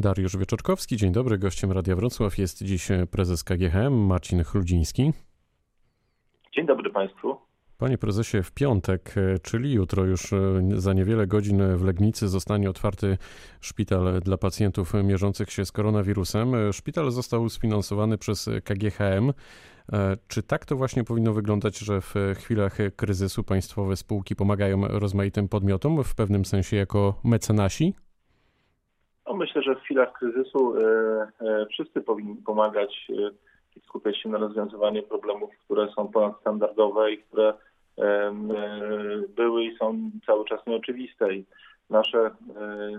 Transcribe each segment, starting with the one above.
Dariusz Wieczorkowski, dzień dobry. Gościem Radia Wrocław jest dziś prezes KGHM Marcin Chludziński. Dzień dobry Państwu. Panie prezesie, w piątek, czyli jutro, już za niewiele godzin w Legnicy zostanie otwarty szpital dla pacjentów mierzących się z koronawirusem. Szpital został sfinansowany przez KGHM. Czy tak to właśnie powinno wyglądać, że w chwilach kryzysu państwowe spółki pomagają rozmaitym podmiotom, w pewnym sensie jako mecenasi? No myślę, że w chwilach kryzysu e, e, wszyscy powinni pomagać e, i skupiać się na rozwiązywaniu problemów, które są ponadstandardowe i które były i są cały czas nieoczywiste. I nasze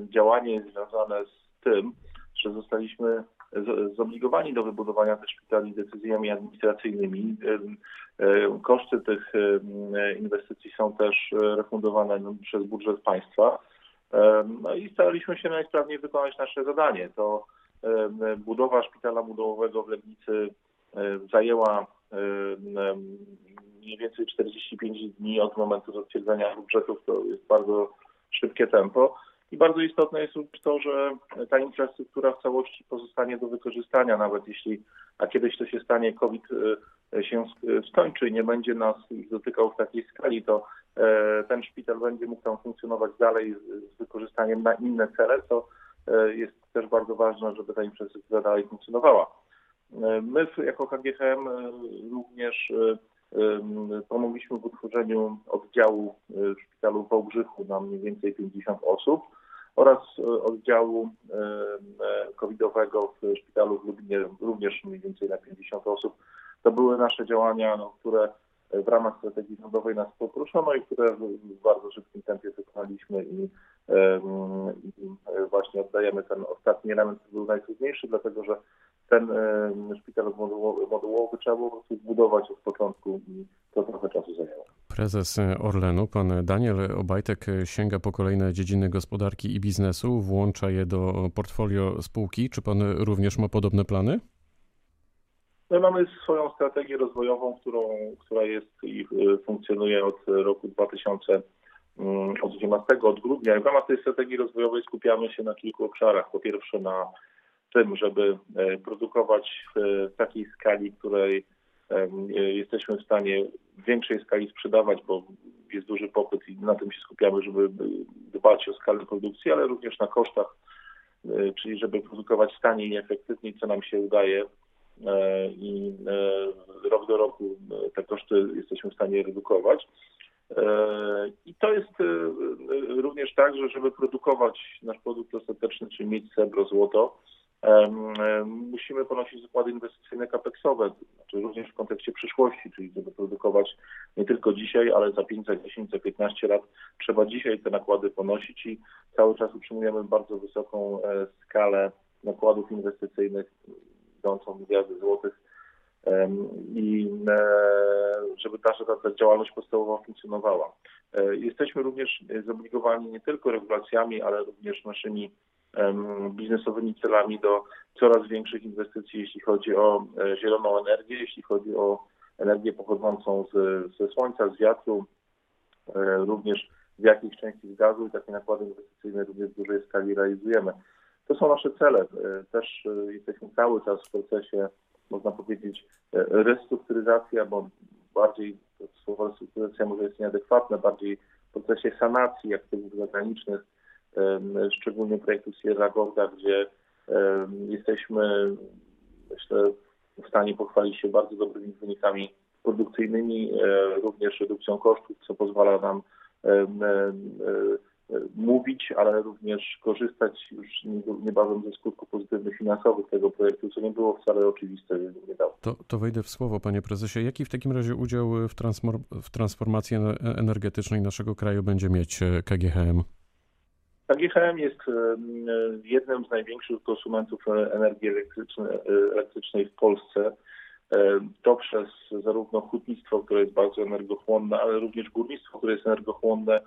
działanie jest związane z tym, że zostaliśmy zobligowani do wybudowania tych szpitali decyzjami administracyjnymi. Koszty tych inwestycji są też refundowane przez budżet państwa. No i staraliśmy się najsprawniej wykonać nasze zadanie. To budowa szpitala budowowego w Legnicy zajęła mniej więcej 45 dni od momentu zatwierdzenia budżetów. To jest bardzo szybkie tempo. I bardzo istotne jest to, że ta infrastruktura w całości pozostanie do wykorzystania, nawet jeśli, a kiedyś to się stanie, COVID się skończy i nie będzie nas dotykał w takiej skali, to E, ten szpital będzie mógł tam funkcjonować dalej z wykorzystaniem na inne cele, co e, jest też bardzo ważne, żeby ta infrastruktura dalej funkcjonowała. E, my jako KGHM również pomogliśmy w utworzeniu oddziału w szpitalu w Wałbrzychu na mniej więcej 50 osób oraz oddziału covidowego w szpitalu w Lublinie również mniej więcej na 50 osób. To były nasze działania, no, które w ramach strategii rządowej nas poproszono i które w bardzo szybkim tempie wykonaliśmy i, i właśnie oddajemy ten ostatni element, który był najtrudniejszy, dlatego że ten szpital modułowy, modułowy trzeba było po prostu zbudować od początku i to trochę czasu zajęło. Prezes Orlenu, pan Daniel Obajtek, sięga po kolejne dziedziny gospodarki i biznesu, włącza je do portfolio spółki. Czy pan również ma podobne plany? My mamy swoją strategię rozwojową, którą, która jest i y, funkcjonuje od roku 2000, mm, od 12, od grudnia. I w ramach tej strategii rozwojowej skupiamy się na kilku obszarach. Po pierwsze na tym, żeby e, produkować w takiej skali, której e, jesteśmy w stanie w większej skali sprzedawać, bo jest duży popyt i na tym się skupiamy, żeby dbać o skalę produkcji, ale również na kosztach, e, czyli żeby produkować taniej i efektywniej, co nam się udaje i e, rok do roku e, te koszty jesteśmy w stanie redukować. I to jest również tak, że żeby produkować nasz produkt ostateczny, czyli mieć srebro, złoto, musimy ponosić zakłady inwestycyjne kapeksowe, znaczy również w kontekście przyszłości, czyli żeby produkować nie tylko dzisiaj, ale za 5, za 10, za 15 lat trzeba dzisiaj te nakłady ponosić i cały czas utrzymujemy bardzo wysoką skalę nakładów inwestycyjnych idącą miliardy złotych i e, żeby nasza ta działalność podstawowa funkcjonowała. E, jesteśmy również zobligowani nie tylko regulacjami, ale również naszymi biznesowymi celami do coraz większych inwestycji, jeśli chodzi o e, zieloną energię, jeśli chodzi o energię pochodzącą z, ze słońca, z wiatru, również z jakiejś części z gazu i takie nakłady inwestycyjne również w dużej skali realizujemy. To są nasze cele. E, też e, jesteśmy cały czas w procesie, można powiedzieć, e, restrukturyzacji, albo bardziej słowo restrukturyzacja może jest nieadekwatne, bardziej w procesie sanacji aktywów zagranicznych, szczególnie projektu Sierra Gorda, gdzie jesteśmy, myślę, w stanie pochwalić się bardzo dobrymi wynikami produkcyjnymi, również redukcją kosztów, co pozwala nam mówić, ale również korzystać już niebawem ze skutków pozytywnych finansowych tego projektu, co nie było wcale oczywiste niedawno. To, to wejdę w słowo, panie prezesie. Jaki w takim razie udział w, w transformacji energetycznej naszego kraju będzie mieć e, KGHM? KGHM jest e, jednym z największych konsumentów energii elektrycznej, w Polsce. E, to przez zarówno hutnictwo, które jest bardzo energochłonne, ale również górnictwo, które jest energochłonne,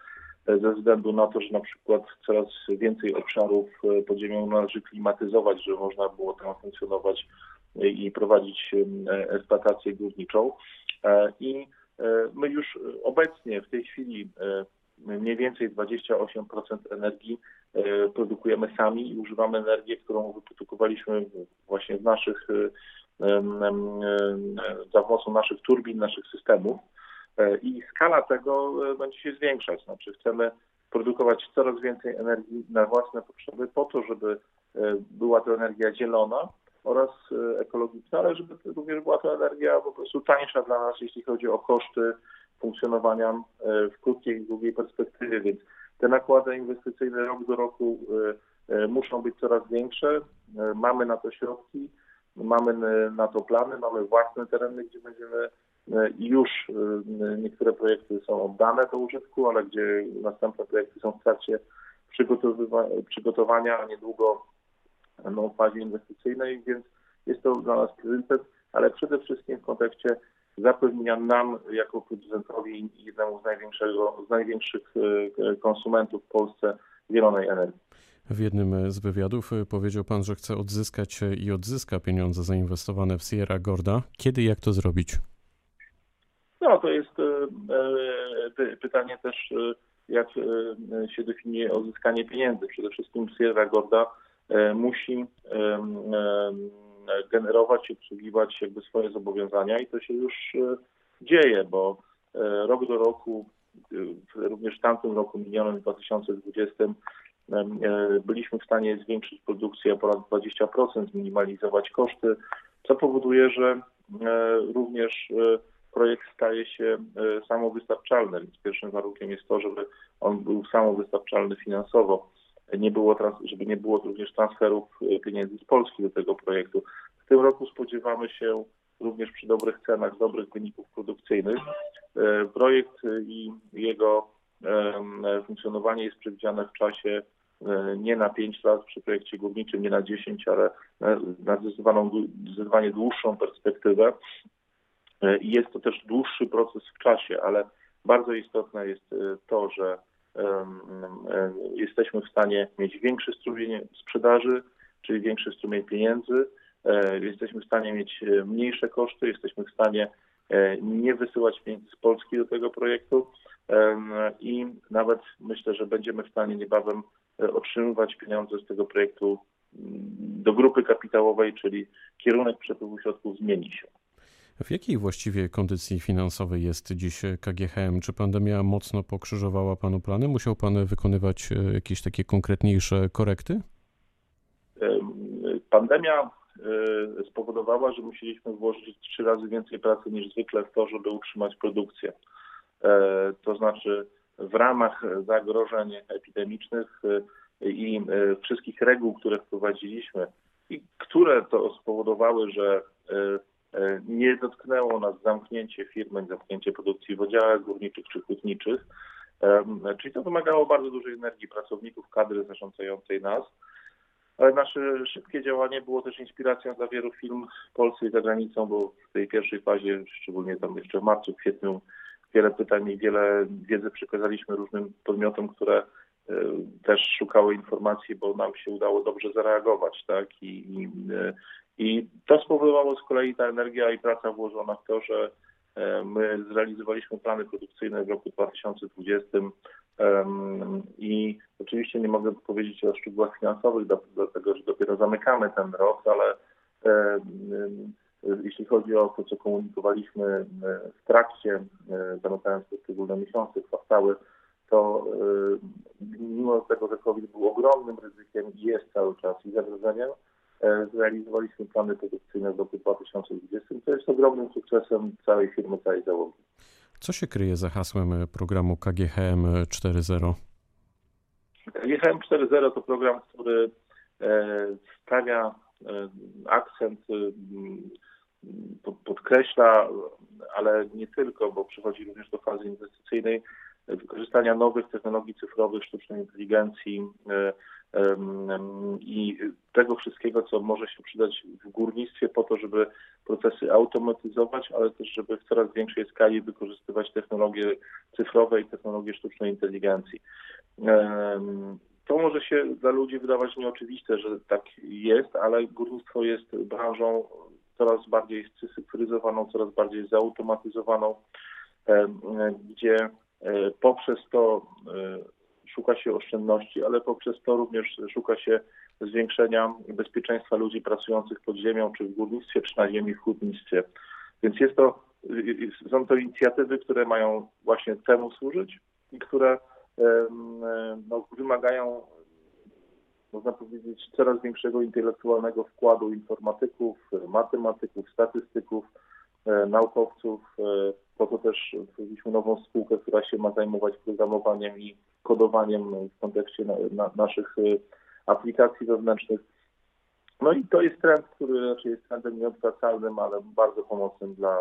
ze względu na to, że na przykład coraz więcej obszarów e, podziemią należy klimatyzować, żeby można było tam funkcjonować i prowadzić e, eksploatację górniczą. E, I my już obecnie w tej chwili mniej więcej 28% energii produkujemy sami i używamy energię, którą wyprodukowaliśmy właśnie z naszych, za pomocą naszych turbin, naszych systemów. I skala tego będzie się zwiększać. Znaczy chcemy produkować coraz więcej energii na własne potrzeby po to, żeby była to energia zielona, oraz e, ekologiczna, ale żeby również była to energia po prostu tańsza dla nas, jeśli chodzi o koszty funkcjonowania e, w krótkiej i długiej perspektywie, więc te nakłady inwestycyjne rok do roku e, muszą być coraz większe. Mamy na to środki, mamy na to plany, mamy własne tereny, gdzie będziemy i już niektóre projekty są oddane do użytku, ale gdzie następne projekty są w trakcie przygotowania, a niedługo no, fazie inwestycyjnej, więc jest to dla nas priorytet, ale przede wszystkim w kontekście zapewnienia nam jako producentowi jednemu z, największego, z największych e, konsumentów w Polsce zielonej energii. W jednym z wywiadów powiedział pan, że chce odzyskać i odzyska pieniądze zainwestowane w Sierra Gorda. Kiedy jak to zrobić? No, to jest e, e, pytanie też, jak się definiuje odzyskanie pieniędzy. Przede wszystkim Sierra Gorda E, musi generować i obsługiwać jakby swoje zobowiązania i to się już e, dzieje, bo e, rok do roku, również w tamtym roku minionym 2020 byliśmy w stanie zwiększyć produkcję o ponad 20%, zminimalizować koszty, co powoduje, że również projekt staje się samowystarczalny, więc pierwszym warunkiem jest to, żeby on był samowystarczalny finansowo nie było, żeby nie było również transferów e, pieniędzy z Polski do tego projektu. W tym roku spodziewamy się również przy dobrych cenach, dobrych wyników produkcyjnych. E, projekt i jego funkcjonowanie jest przewidziane w czasie e, nie na 5 lat przy projekcie górniczym, nie na 10, ale na zdecydowaną, zdecydowanie dłuższą perspektywę. I jest to też dłuższy proces w czasie, ale bardzo istotne jest to, że jesteśmy w stanie mieć większy strumień sprzedaży, czyli większy strumień pieniędzy, e, jesteśmy w stanie mieć e, mniejsze koszty, jesteśmy w stanie e, nie wysyłać pieniędzy z Polski do tego projektu i nawet myślę, że będziemy w stanie niebawem otrzymywać pieniądze z tego projektu mm, do grupy kapitałowej, czyli kierunek przepływu środków zmieni się. W jakiej właściwie kondycji finansowej jest dziś KGHM? Czy pandemia mocno pokrzyżowała Panu plany? Musiał Pan wykonywać e, jakieś takie konkretniejsze korekty? Pandemia e, spowodowała, że musieliśmy włożyć trzy razy więcej pracy niż zwykle w to, żeby utrzymać produkcję. E, to znaczy w ramach zagrożeń epidemicznych i wszystkich reguł, które wprowadziliśmy i które to spowodowały, że nie dotknęło nas zamknięcie firmy, zamknięcie produkcji w oddziałach górniczych czy hutniczych, czyli to wymagało bardzo dużej energii pracowników, kadry zarządzającej nas. Ale nasze szybkie działanie było też inspiracją dla wielu firm w Polsce i za granicą, bo w tej pierwszej fazie, szczególnie tam jeszcze w marcu, kwietniu, wiele pytań i wiele wiedzy przekazaliśmy różnym podmiotom, które e, też szukały informacji, bo nam się udało dobrze zareagować, tak? I, i e, i to spowodowało z kolei ta energia i praca włożona w to, że e, my zrealizowaliśmy plany produkcyjne w roku 2020 i oczywiście nie mogę powiedzieć o szczegółach finansowych, dlatego że dopiero zamykamy ten rok, ale e, jeśli chodzi o to, co komunikowaliśmy e, w trakcie, zamykając poszczególne miesiące, kwartały, to mimo tego, że COVID był ogromnym ryzykiem i jest cały czas i zagrożeniem, E, zrealizowaliśmy plany produkcyjne w roku 2020. To jest ogromnym sukcesem całej firmy, całej załogi. Co się kryje za hasłem programu KGHM 4.0? KGHM 4.0 to program, który e, stawia e, akcent, podkreśla, ale nie tylko, bo przychodzi również do fazy inwestycyjnej, wykorzystania nowych technologii cyfrowych, sztucznej inteligencji, i tego wszystkiego, co może się przydać w górnictwie po to, żeby procesy automatyzować, ale też, żeby w coraz większej skali wykorzystywać technologie cyfrowe i technologie sztucznej inteligencji. To może się dla ludzi wydawać nieoczywiste, że tak jest, ale górnictwo jest branżą coraz bardziej scyfryzowaną, coraz bardziej zautomatyzowaną, gdzie e, poprzez to e, szuka się oszczędności, ale poprzez to również szuka się zwiększenia bezpieczeństwa ludzi pracujących pod ziemią, czy w górnictwie, czy na ziemi w hutnictwie. Więc jest to, są to inicjatywy, które mają właśnie temu służyć i które no, wymagają, można powiedzieć, coraz większego intelektualnego wkładu informatyków, matematyków, statystyków, e, naukowców. E, po to też wprowadziliśmy nową spółkę, która się ma zajmować programowaniem i kodowaniem w kontekście na, na naszych e, aplikacji wewnętrznych. No i to jest trend, który raczej jest trendem nieodwracalnym, ale bardzo pomocnym dla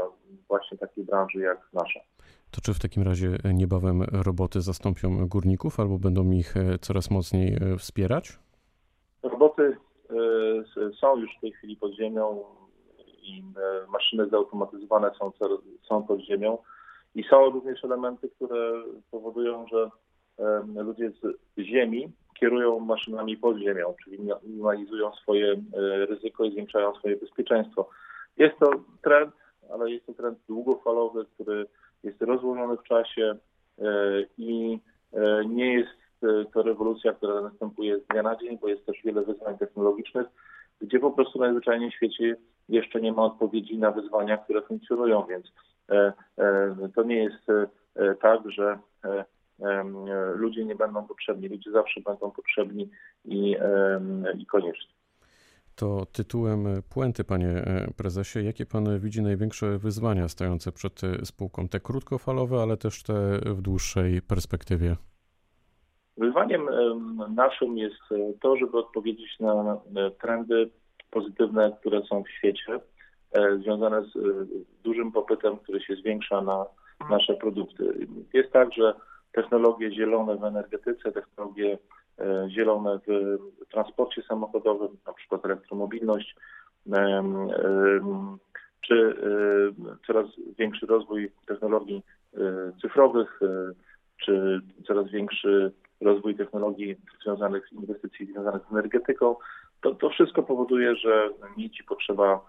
właśnie takiej branży jak nasza. To czy w takim razie niebawem roboty zastąpią górników albo będą ich e, coraz mocniej e, wspierać? Roboty e, są już w tej chwili pod ziemią i maszyny zautomatyzowane są, są pod ziemią i są również elementy, które powodują, że ludzie z ziemi kierują maszynami pod ziemią, czyli minimalizują swoje ryzyko i zwiększają swoje bezpieczeństwo. Jest to trend, ale jest to trend długofalowy, który jest rozłożony w czasie e, i e, nie jest e, to rewolucja, która następuje z dnia na dzień, bo jest też wiele wyzwań technologicznych, gdzie po prostu najzwyczajniej w świecie jeszcze nie ma odpowiedzi na wyzwania, które funkcjonują, więc to nie jest tak, że ludzie nie będą potrzebni, ludzie zawsze będą potrzebni i, i konieczni to tytułem puenty, panie e, prezesie. Jakie pan widzi największe wyzwania stojące przed spółką? Te krótkofalowe, ale też te w dłuższej perspektywie? Wyzwaniem naszym jest e, to, żeby odpowiedzieć na trendy pozytywne, które są w świecie, e, związane z dużym popytem, który się zwiększa na nasze produkty. Jest tak, że technologie zielone w energetyce, technologie E, zielone w transporcie samochodowym, na przykład elektromobilność, czy e, coraz większy rozwój technologii e, cyfrowych, czy coraz większy rozwój technologii związanych z inwestycji związanych z energetyką, to, to wszystko powoduje, że nici potrzeba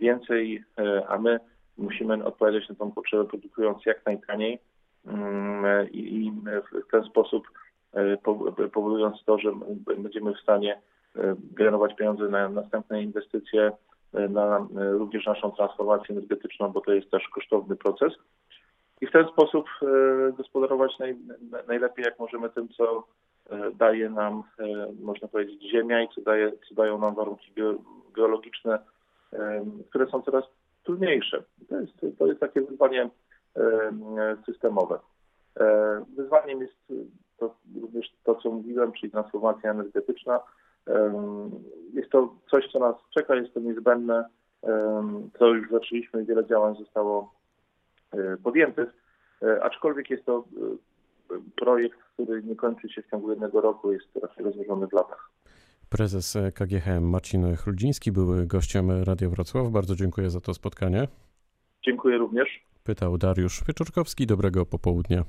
więcej, a my musimy odpowiadać na tą potrzebę produkując jak najtaniej i w ten sposób E, powodując to, że będziemy w stanie e, generować pieniądze na następne inwestycje, e, na również naszą transformację energetyczną, bo to jest też kosztowny proces. I w ten sposób gospodarować naj, najlepiej, jak możemy tym, co daje nam, można powiedzieć, ziemia i co, daje, co dają nam warunki geologiczne, które są coraz trudniejsze. To jest, to jest takie wyzwanie systemowe. Wyzwaniem jest to również to, co mówiłem, czyli transformacja energetyczna. Jest to coś, co nas czeka, jest to niezbędne, co już zaczęliśmy, wiele działań zostało e, podjętych, e, aczkolwiek jest to e, projekt, który nie kończy się w ciągu jednego roku, jest raczej rozłożony w latach. Prezes KGHM Marcin Chludziński był gościem Radia Wrocław. Bardzo dziękuję za to spotkanie. Dziękuję również. Pytał Dariusz Wieczorkowski. Dobrego popołudnia.